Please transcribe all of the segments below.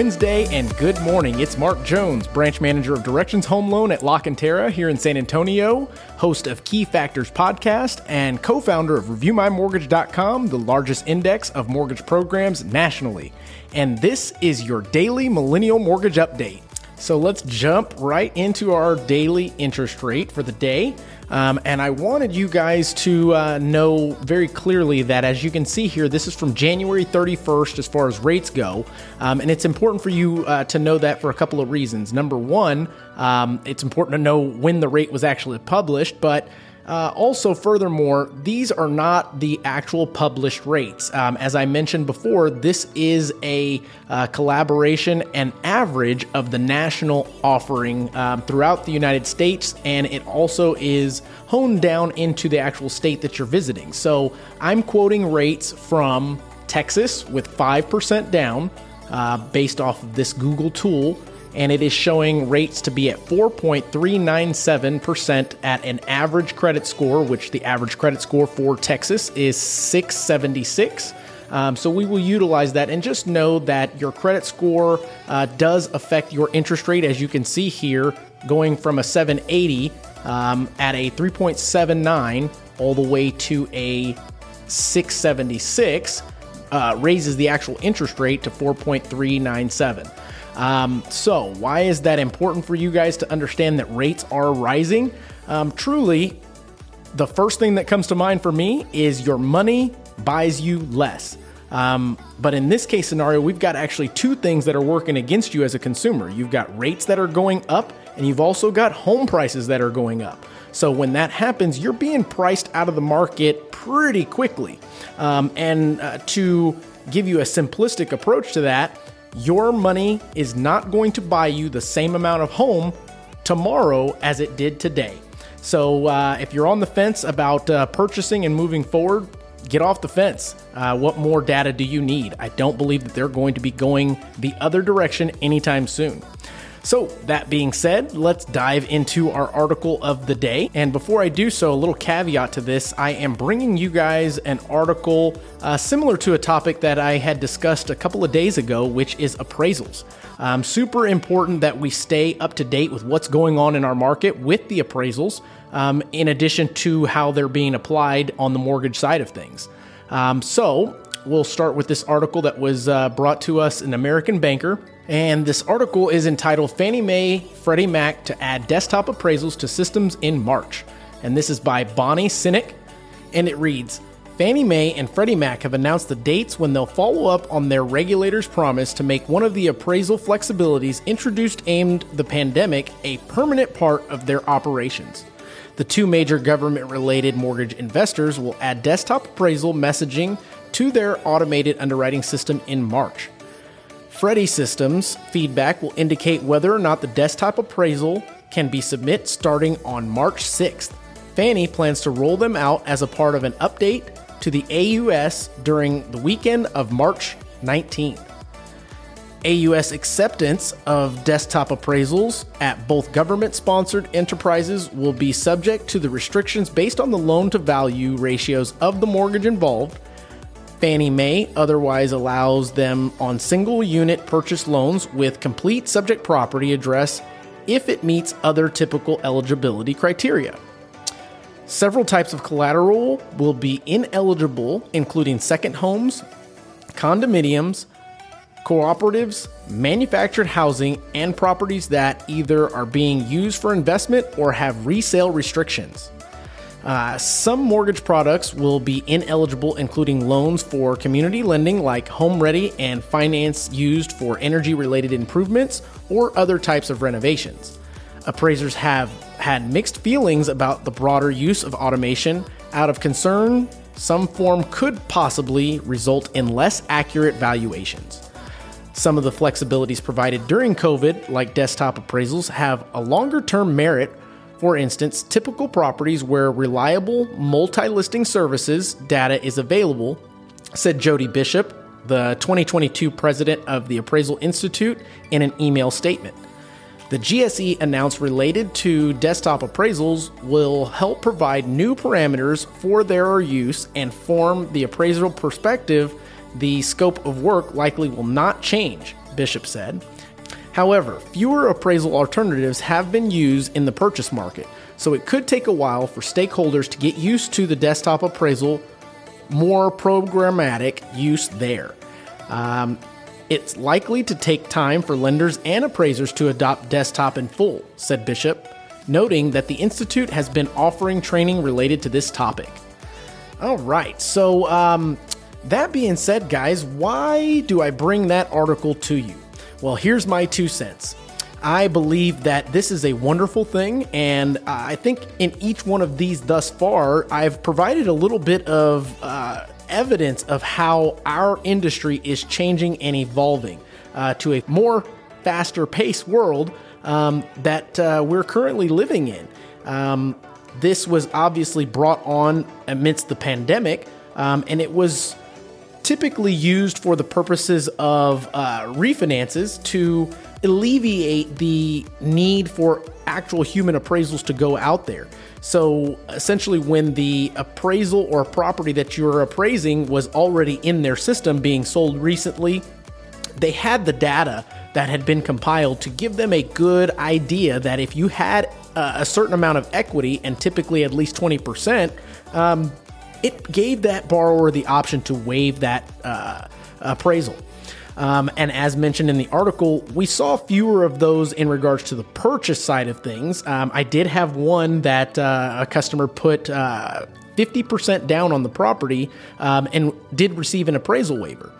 Wednesday and good morning. It's Mark Jones, branch manager of Directions Home Loan at La Cantera here in San Antonio, host of Key Factors podcast, and co founder of ReviewMyMortgage.com, the largest index of mortgage programs nationally. And this is your daily Millennial Mortgage Update. So let's jump right into our daily interest rate for the day. Um, and I wanted you guys to uh, know very clearly that, as you can see here, this is from January 31st as far as rates go. Um, and it's important for you uh, to know that for a couple of reasons. Number one, um, it's important to know when the rate was actually published, but uh, also, furthermore, these are not the actual published rates. Um, as I mentioned before, this is a uh, collaboration and average of the national offering um, throughout the United States, and it also is honed down into the actual state that you're visiting. So I'm quoting rates from Texas with 5% down uh, based off of this Google tool and it is showing rates to be at 4.397% at an average credit score, which the average credit score for Texas is 676. Um, so we will utilize that and just know that your credit score uh, does affect your interest rate, as you can see here, going from a 780 um, at a 3.79 all the way to a 676 uh, raises the actual interest rate to 4.397. Um, so, why is that important for you guys to understand that rates are rising? Um, truly, the first thing that comes to mind for me is your money buys you less. Um, but in this case scenario, we've got actually two things that are working against you as a consumer. You've got rates that are going up, and you've also got home prices that are going up. So when that happens, you're being priced out of the market pretty quickly. Um, and uh, to give you a simplistic approach to that, your money is not going to buy you the same amount of home tomorrow as it did today. So uh, if you're on the fence about uh, purchasing and moving forward, get off the fence. Uh, what more data do you need? I don't believe that they're going to be going the other direction anytime soon. So, that being said, let's dive into our article of the day. And before I do so, a little caveat to this I am bringing you guys an article uh, similar to a topic that I had discussed a couple of days ago, which is appraisals. Um, super important that we stay up to date with what's going on in our market with the appraisals, um, in addition to how they're being applied on the mortgage side of things. Um, so, we'll start with this article that was uh, brought to us in American Banker. And this article is entitled Fannie Mae, Freddie Mac to add desktop appraisals to systems in March. And this is by Bonnie Sinnock. And it reads Fannie Mae and Freddie Mac have announced the dates when they'll follow up on their regulator's promise to make one of the appraisal flexibilities introduced aimed the pandemic a permanent part of their operations. The two major government related mortgage investors will add desktop appraisal messaging to their automated underwriting system in March. Freddie Systems feedback will indicate whether or not the desktop appraisal can be submitted starting on March 6th. Fannie plans to roll them out as a part of an update to the AUS during the weekend of March 19th. AUS acceptance of desktop appraisals at both government sponsored enterprises will be subject to the restrictions based on the loan to value ratios of the mortgage involved Fannie Mae otherwise allows them on single unit purchase loans with complete subject property address if it meets other typical eligibility criteria. Several types of collateral will be ineligible, including second homes, condominiums, cooperatives, manufactured housing, and properties that either are being used for investment or have resale restrictions. Uh, some mortgage products will be ineligible, including loans for community lending like HomeReady and finance used for energy related improvements or other types of renovations. Appraisers have had mixed feelings about the broader use of automation out of concern some form could possibly result in less accurate valuations. Some of the flexibilities provided during COVID, like desktop appraisals, have a longer term merit for instance, typical properties where reliable multi listing services data is available, said Jody Bishop, the 2022 president of the Appraisal Institute, in an email statement. The GSE announced related to desktop appraisals will help provide new parameters for their use and form the appraisal perspective. The scope of work likely will not change, Bishop said. However, fewer appraisal alternatives have been used in the purchase market, so it could take a while for stakeholders to get used to the desktop appraisal, more programmatic use there. Um, it's likely to take time for lenders and appraisers to adopt desktop in full, said Bishop, noting that the Institute has been offering training related to this topic. All right, so um, that being said, guys, why do I bring that article to you? Well, here's my two cents. I believe that this is a wonderful thing, and I think in each one of these thus far, I've provided a little bit of uh, evidence of how our industry is changing and evolving uh, to a more faster paced world um, that uh, we're currently living in. Um, this was obviously brought on amidst the pandemic, um, and it was typically used for the purposes of uh, refinances to alleviate the need for actual human appraisals to go out there. So essentially, when the appraisal or property that you're appraising was already in their system being sold recently, they had the data that had been compiled to give them a good idea that if you had uh, a certain amount of equity and typically at least 20%, um, it gave that borrower the option to waive that uh, appraisal. Um, and as mentioned in the article, we saw fewer of those in regards to the purchase side of things. Um, I did have one that uh, a customer put uh, 50% down on the property um, and did receive an appraisal waiver.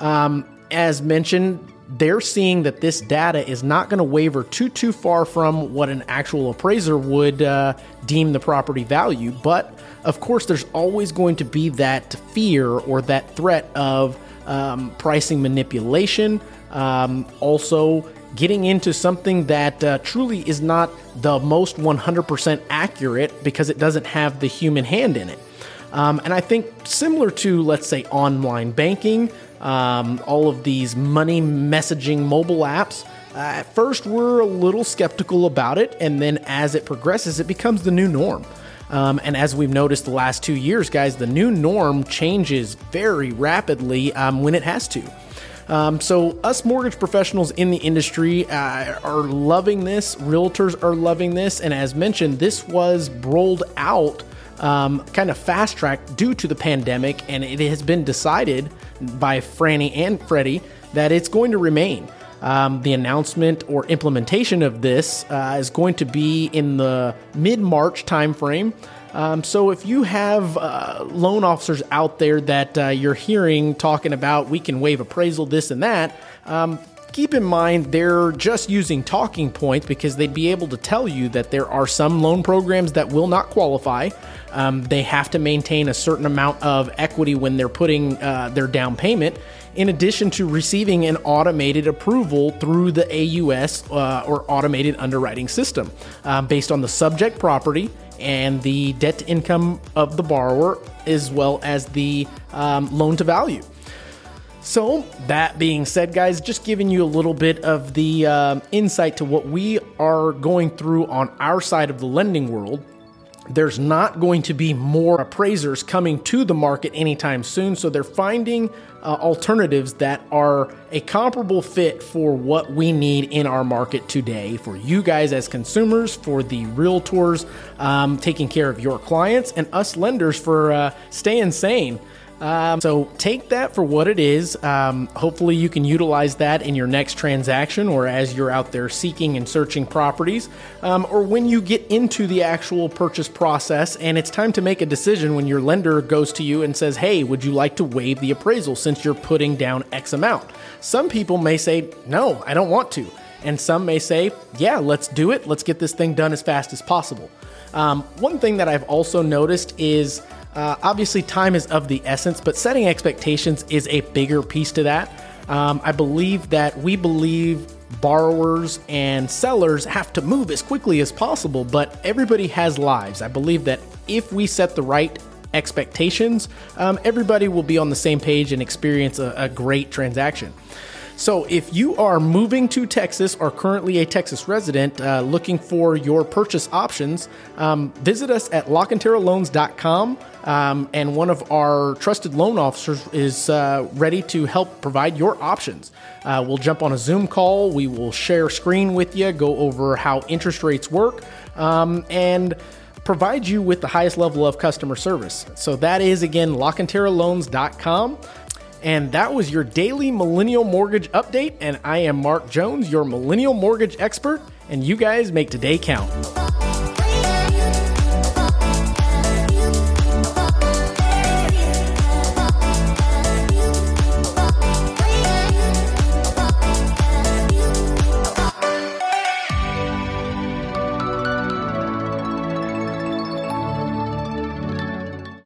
Um, as mentioned, they're seeing that this data is not going to waver too too far from what an actual appraiser would uh, deem the property value but of course there's always going to be that fear or that threat of um, pricing manipulation, um, also getting into something that uh, truly is not the most 100% accurate because it doesn't have the human hand in it. Um, and I think similar to, let's say, online banking, um, all of these money messaging mobile apps, uh, at first we're a little skeptical about it, and then as it progresses, it becomes the new norm. Um, and as we've noticed the last two years, guys, the new norm changes very rapidly um, when it has to. Um, so, us mortgage professionals in the industry uh, are loving this. Realtors are loving this. And as mentioned, this was rolled out um, kind of fast track due to the pandemic. And it has been decided by Fannie and Freddie that it's going to remain. Um, the announcement or implementation of this uh, is going to be in the mid March timeframe. Um, so if you have uh, loan officers out there that uh, you're hearing talking about, we can waive appraisal, this and that. Um, keep in mind they're just using talking points because they'd be able to tell you that there are some loan programs that will not qualify. Um, they have to maintain a certain amount of equity when they're putting uh, their down payment in addition to receiving an automated approval through the AUS uh, or automated underwriting system um, based on the subject property and the debt to income of the borrower, as well as the um, loan to value. So, that being said, guys, just giving you a little bit of the uh, insight to what we are going through on our side of the lending world there's not going to be more appraisers coming to the market anytime soon. So they're finding uh, alternatives that are a comparable fit for what we need in our market today for you guys as consumers, for the realtors um, taking care of your clients, and us lenders for uh, staying sane. Um, so take that for what it is. Um, hopefully, you can utilize that in your next transaction or as you're out there seeking and searching properties, um, or when you get into the actual purchase process and it's time to make a decision when your lender goes to you and says, Hey, would you like to waive the appraisal since you're putting down X amount? Some people may say, No, I don't want to. And some may say, Yeah, let's do it. Let's get this thing done as fast as possible. Um, one thing that I've also noticed is uh, obviously, time is of the essence, but setting expectations is a bigger piece to that. Um, I believe that we believe borrowers and sellers have to move as quickly as possible, but everybody has lives. I believe that if we set the right expectations, um, everybody will be on the same page and experience a, a great transaction. So, if you are moving to Texas or currently a Texas resident uh, looking for your purchase options, um, visit us at LaCanteraLoans.com. Um, and one of our trusted loan officers is uh, ready to help provide your options. Uh, we'll jump on a Zoom call. We will share screen with you, go over how interest rates work, um, and provide you with the highest level of customer service. So that is again LaCanteraLoans.com. And that was your daily Millennial Mortgage update. And I am Mark Jones, your Millennial Mortgage expert. And you guys make today count.